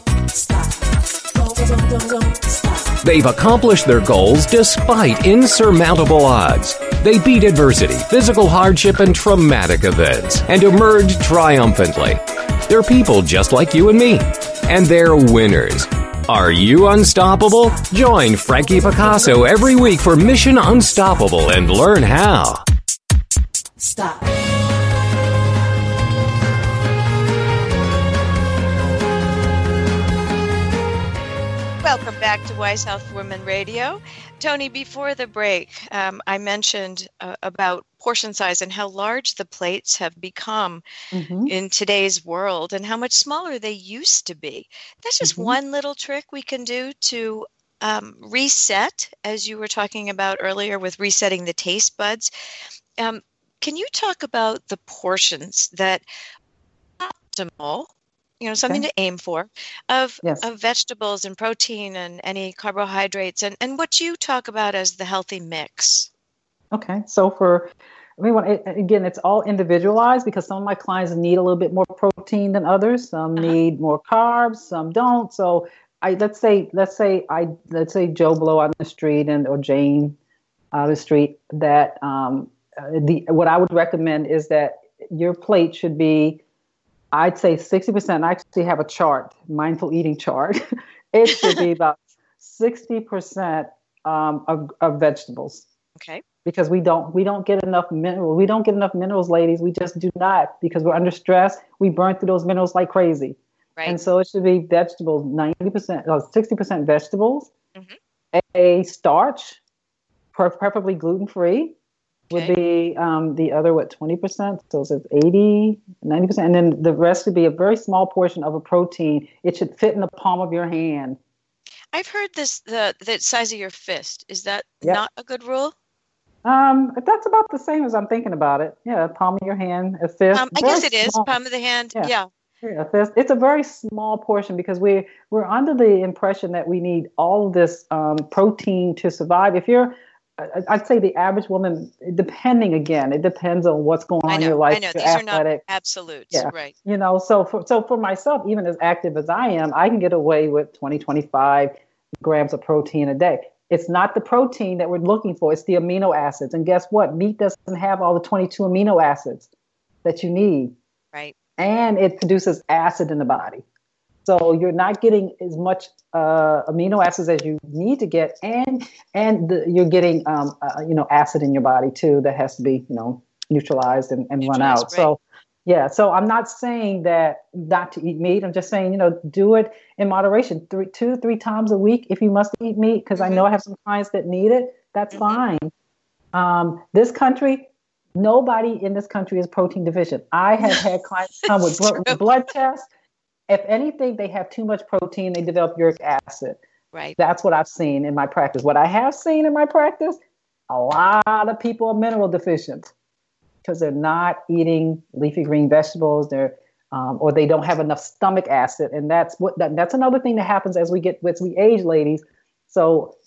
They've accomplished their goals despite insurmountable odds. They beat adversity, physical hardship, and traumatic events and emerged triumphantly. They're people just like you and me, and they're winners. Are you unstoppable? Join Frankie Picasso every week for Mission Unstoppable and learn how. Stop. Welcome back to Wise Health Women Radio. Toni, before the break, um, I mentioned uh, about portion size and how large the plates have become mm-hmm. in today's world and how much smaller they used to be. That's just mm-hmm. one little trick we can do to um, reset, as you were talking about earlier with resetting the taste buds. Um, can you talk about the portions that optimal you know something okay. to aim for of yes. of vegetables and protein and any carbohydrates and and what you talk about as the healthy mix okay so for I mean, again, it's all individualized because some of my clients need a little bit more protein than others. Some uh-huh. need more carbs, some don't. So, I let's say let's say I let's say Joe Blow on the street and or Jane on the street that um, uh, the what I would recommend is that your plate should be I'd say 60%. I actually have a chart, mindful eating chart. it should be about 60% um, of, of vegetables. Okay. Because we don't we don't get enough minerals. We don't get enough minerals, ladies. We just do not because we're under stress. We burn through those minerals like crazy. Right. And so it should be vegetables, 90%, or 60% vegetables, mm-hmm. a starch, preferably gluten free, would be um, the other what 20% so it's 80 90% and then the rest would be a very small portion of a protein. It should fit in the palm of your hand. I've heard this the the size of your fist. Is that yep. not a good rule? Um that's about the same as i'm thinking about it. Yeah palm of your hand a fist um, i guess it small. is palm of the hand. Yeah. yeah. Yeah, it's a very small portion because we're we're under the impression that we need all of this um, protein to survive. If you're I'd say the average woman, depending again, it depends on what's going on in your life. I know these athletic. are not absolutes, yeah. right? You know, so for so for myself, even as active as I am, I can get away with 20, 25 grams of protein a day. It's not the protein that we're looking for; it's the amino acids. And guess what? Meat doesn't have all the 22 amino acids that you need. Right. And it produces acid in the body. So you're not getting as much uh, amino acids as you need to get, and and the, you're getting um, uh, you know acid in your body too that has to be you know neutralized and, and run out. Right. So yeah, so I'm not saying that not to eat meat. I'm just saying you know do it in moderation, three two three times a week if you must eat meat because mm-hmm. I know I have some clients that need it. That's mm-hmm. fine. Um, this country, nobody in this country is protein deficient. I have had clients come with blood tests if anything, they have too much protein, they develop uric acid. Right. That's what I've seen in my practice. What I have seen in my practice, a lot of people are mineral deficient because they're not eating leafy green vegetables. They're um, or they don't have enough stomach acid, and that's what that, that's another thing that happens as we get as we age, ladies. So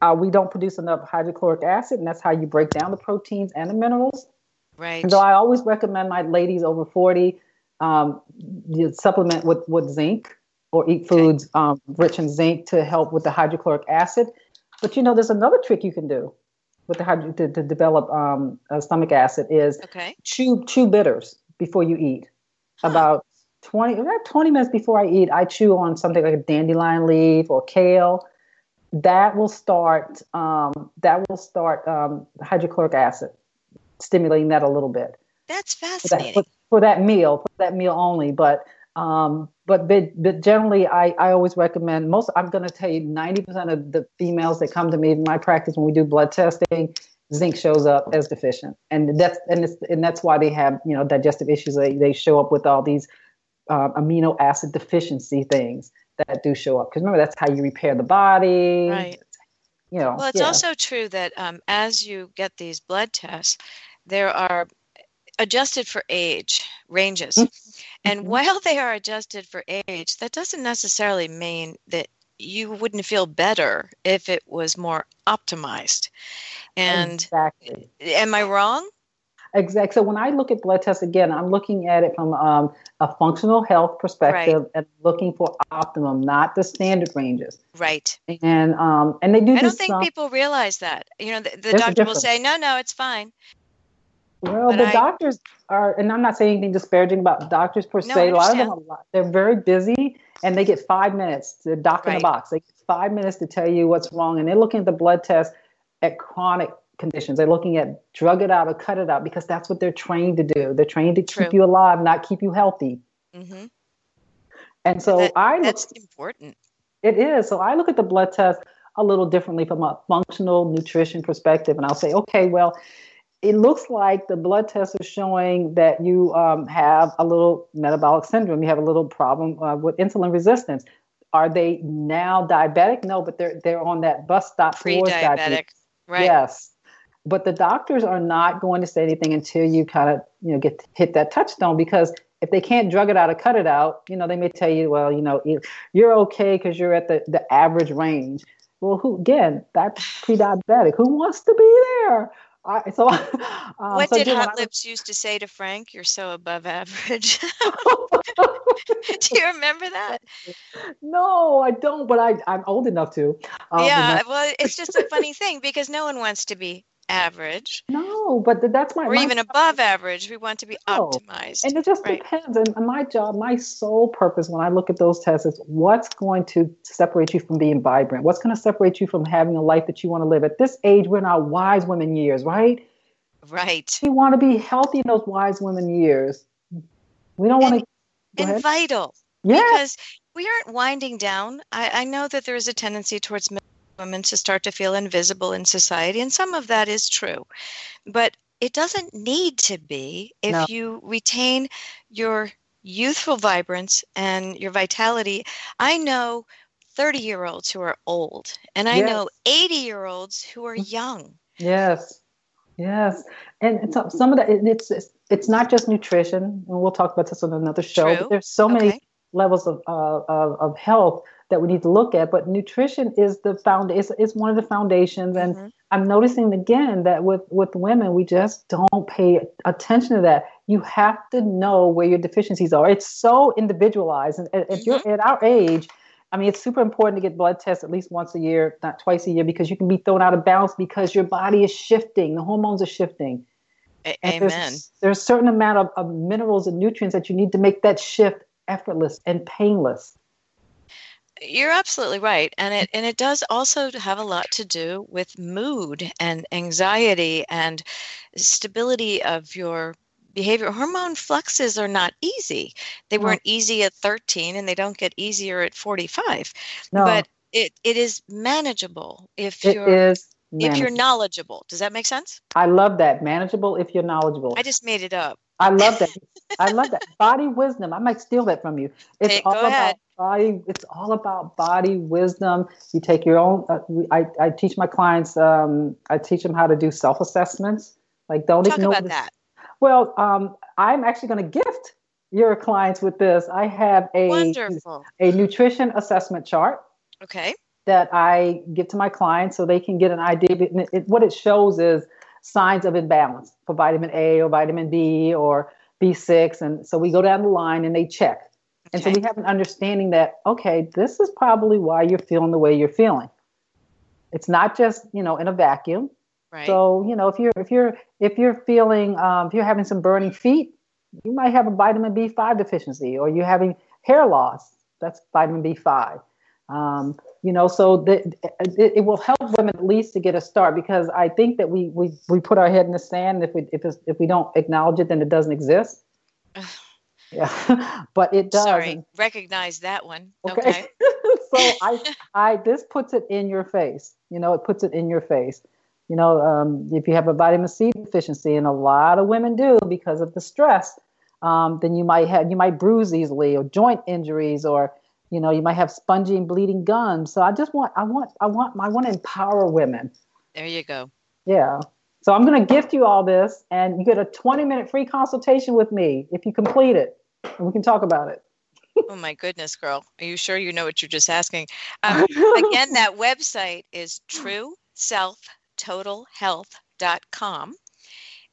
uh, we don't produce enough hydrochloric acid, and that's how you break down the proteins and the minerals. Right. And so I always recommend my ladies over forty um, you supplement with, with zinc or eat foods um, rich in zinc to help with the hydrochloric acid. But you know, there's another trick you can do with the hydro- to, to develop um, stomach acid is okay. chew chew bitters before you eat. Huh. About 20 about 20 minutes before I eat, I chew on something like a dandelion leaf or kale. That will start um, that will start um, hydrochloric acid, stimulating that a little bit. That's fascinating for that meal, for that meal only. But um, but, but but generally, I, I always recommend most. I'm going to tell you, 90% of the females that come to me in my practice when we do blood testing, zinc shows up as deficient, and that's and it's, and that's why they have you know digestive issues. They they show up with all these uh, amino acid deficiency things that do show up. Because remember, that's how you repair the body. Right. You know. Well, it's yeah. also true that um, as you get these blood tests, there are adjusted for age ranges. Mm-hmm. And mm-hmm. while they are adjusted for age, that doesn't necessarily mean that you wouldn't feel better if it was more optimized. And exactly. am I wrong? Exactly. So when I look at blood tests again, I'm looking at it from um, a functional health perspective right. and looking for optimum, not the standard ranges. Right. And um, and they do. I don't think um, people realize that. You know, the, the doctor will say, "No, no, it's fine." Well, but the I, doctors are, and I'm not saying anything disparaging about doctors per no, se. A lot of them, are, they're very busy, and they get five minutes to doc right. in the box. They get five minutes to tell you what's wrong, and they're looking at the blood test at chronic conditions. They're looking at drug it out or cut it out because that's what they're trained to do. They're trained to True. keep you alive, not keep you healthy. Mm-hmm. And so that, I look, that's important. it is. So I look at the blood test a little differently from a functional nutrition perspective, and I'll say, okay, well, it looks like the blood test is showing that you um, have a little metabolic syndrome. You have a little problem uh, with insulin resistance. Are they now diabetic? No, but they're they're on that bus stop towards diabetic. Right? Yes, but the doctors are not going to say anything until you kind of you know get hit that touchstone because if they can't drug it out or cut it out, you know they may tell you, well, you know, you- you're okay because you're at the the average range. Well, who again? That's pre-diabetic. Who wants to be there? I, so, um, What so did Hot Lips used to say to Frank? You're so above average. Do you remember that? no, I don't. But I I'm old enough to. Um, yeah, well, it's just a funny thing because no one wants to be average No, but that's my. or my even above average. We want to be No. optimized. And it just Right. depends. And my job, my sole purpose when I look at those tests is what's going to separate you from being vibrant? What's going to separate you from having a life that you want to live? At this age, we're in our wise women years, right? Right. We want to be healthy in those wise women years. We don't want to. And vital. Yeah. because we aren't winding down. I, I know that there is a tendency towards women to start to feel invisible in society, and some of that is true. But it doesn't need to be if No. you retain your youthful vibrance and your vitality. I know 30 year olds who are old, and I Yes. know 80 year olds who are young. Yes, yes, and it's, some of that. it- It's, it's it's not just nutrition, and we'll talk about this on another show. There's so many levels of, uh, of of health that we need to look at. But nutrition is the found. It's, it's one of the foundations, and Mhm. I'm noticing again that with with women, we just don't pay attention to that. You have to know where your deficiencies are. It's so individualized, and if you're at our age. I mean, it's super important to get blood tests at least once a year, not twice a year, because you can be thrown out of balance because your body is shifting. The hormones are shifting. A- Amen. There's, there's a certain amount of, of minerals and nutrients that you need to make that shift effortless and painless. You're absolutely right. And it and it does also have a lot to do with mood and anxiety and stability of your behavior. Hormone fluxes are not easy. They No. weren't easy at 13 and they don't get easier at 45. No, But it, it is manageable if it you're is. if you're knowledgeable. Does that make sense? I love that. Manageable if you're knowledgeable. I just made it up. I love that. I love that. Body wisdom. I might steal that from you. It's Take- all about ahead. body. It's all about body wisdom. You take your own. Uh, I, I teach my clients. Um, I teach them how to do self assessments. Like don't Talk ignore that. Well, um, I'm actually going to gift your clients with this. I have a Wonderful. a nutrition assessment chart Okay. that I give to my clients so they can get an idea. It, what it shows is signs of imbalance for vitamin A or vitamin B or B6. And so we go down the line and they check. And so we have an understanding that, okay, this is probably why you're feeling the way you're feeling. It's not just, you know, in a vacuum. Right. So, you know, if you're if you're if you're feeling um, if you're having some burning feet, you might have a vitamin B5 deficiency, or you're having hair loss. That's vitamin B5. Um, you know, so the, it, it will help women at least to get a start because I think that we we, we put our head in the sand. If we if it's, if we don't acknowledge it, then it doesn't exist. Yeah, but it does. Sorry. Recognize that one. Okay. okay. so I, I, this puts it in your face. You know, it puts it in your face. You know, um, if you have a vitamin C deficiency, and a lot of women do because of the stress, um, then you might have you might bruise easily, or joint injuries, or you know, you might have spongy and bleeding gums. So I just want, I want, I want, I want to empower women. There you go. Yeah. So I'm going to gift you all this, and you get a 20 minute free consultation with me if you complete it, and we can talk about it. Oh my goodness, girl. Are you sure you know what you're just asking? Um, again, that website is trueselftotalhealth.com.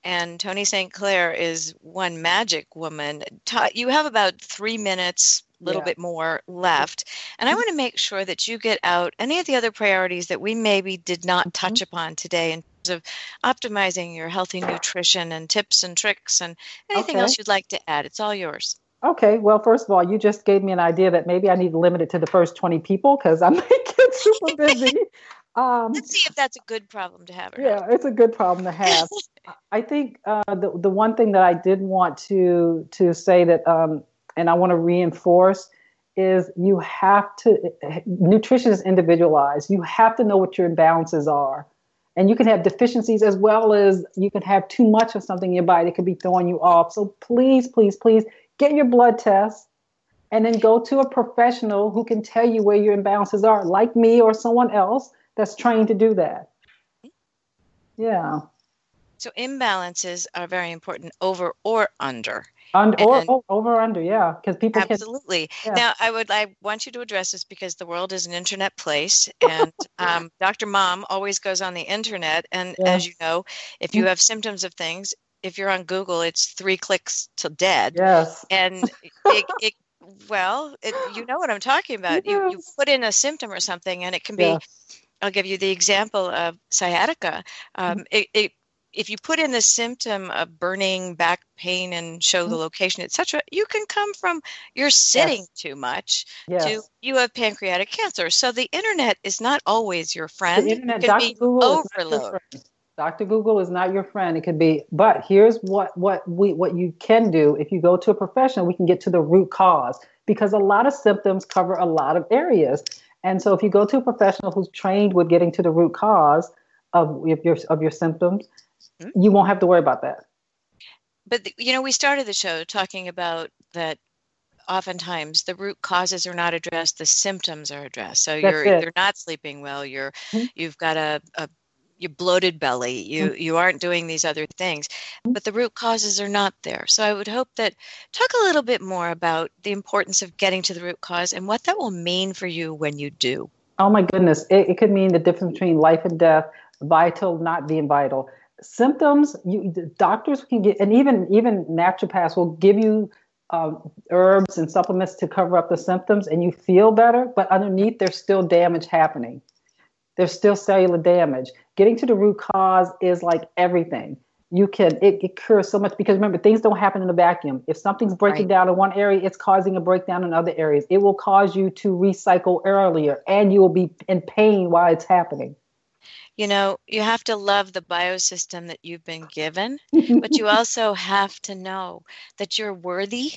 And Toni St. Clair is one magic woman. Ta- You have about three minutes, little Yeah. bit more left. And I want to make sure that you get out any of the other priorities that we maybe did not touch upon today in terms of optimizing your healthy nutrition and tips and tricks and anything Okay. else you'd like to add. It's all yours. Okay, well, first of all, you just gave me an idea that maybe I need to limit it to the first 20 people because I may get super busy. Um, Let's see if that's a good problem to have. yeah, not. it's a good problem to have. I think uh, the the one thing that I did want to to say that, um, and I want to reinforce is you have to nutrition is individualized. You have to know what your imbalances are. And you can have deficiencies as well as you can have too much of something in your body that could be throwing you off. So please, please, please get your blood test and then go to a professional who can tell you where your imbalances are, like me or someone else that's trained to do that. Yeah. So imbalances are very important over or under. Under, or, or, over under, yeah, because people absolutely. Can, yeah. Now, I would I want you to address this because the world is an internet place, and um, Dr. Mom always goes on the internet. And yeah. as you know, if you mm. have symptoms of things, if you're on Google, it's three clicks to dead. Yes. And it, it well, it, you know what I'm talking about. Yes. You you put in a symptom or something, and it can be. I'll give you the example of sciatica. Um, mm. it, it if you put in the symptom of burning back pain and show the mm-hmm. location etc you can come from you're sitting yes. too much yes. to you have pancreatic cancer so the internet is not always your friend the internet, Dr. Google overload Dr. Google is not your friend. It could be, but here's what what we what you can do if you go to a professional, we can get to the root cause because a lot of symptoms cover a lot of areas. And so if you go to a professional who's trained with getting to the root cause of your of your symptoms. You won't have to worry about that. But you know, we started the show talking about that oftentimes the root causes are not addressed the symptoms are addressed so That's you're it. you're not sleeping well you're mm-hmm. you've got a, a your bloated belly you mm-hmm. you aren't doing these other things mm-hmm. but the root causes are not there so i would hope that talk a little bit more about the importance of getting to the root cause and what that will mean for you when you do oh my goodness it, it could mean the difference between life and death vital not being vital symptoms you doctors can get and even even naturopaths will give you um, herbs and supplements to cover up the symptoms and you feel better but underneath there's still damage happening. There's still cellular damage. Getting to the root cause is like everything. You can it, it cures so much because remember things don't happen in a vacuum. If something's breaking right. down in one area it's causing a breakdown in other areas. It will cause you to recycle earlier and you will be in pain while it's happening you know, you have to love the biosystem that you've been given, but you also have to know that you're worthy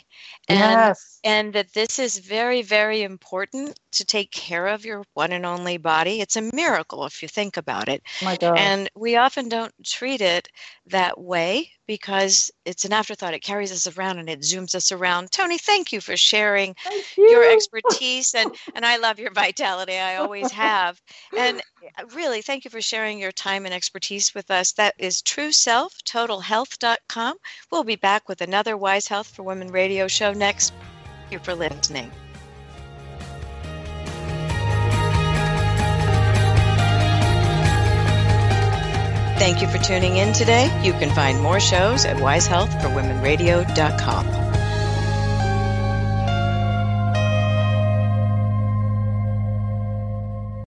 and yes. and that this is very very important to take care of your one and only body. It's a miracle if you think about it. My God. And we often don't treat it that way because it's an afterthought. It carries us around and it zooms us around. Toni, thank you for sharing you. your expertise and and I love your vitality. I always have. And uh, really, thank you for sharing your time and expertise with us. That is TrueSelfTotalHealth.com. We'll be back with another Wise Health for Women radio show next. Thank you for listening. Thank you for tuning in today. You can find more shows at wisehealthforwomenradio.com.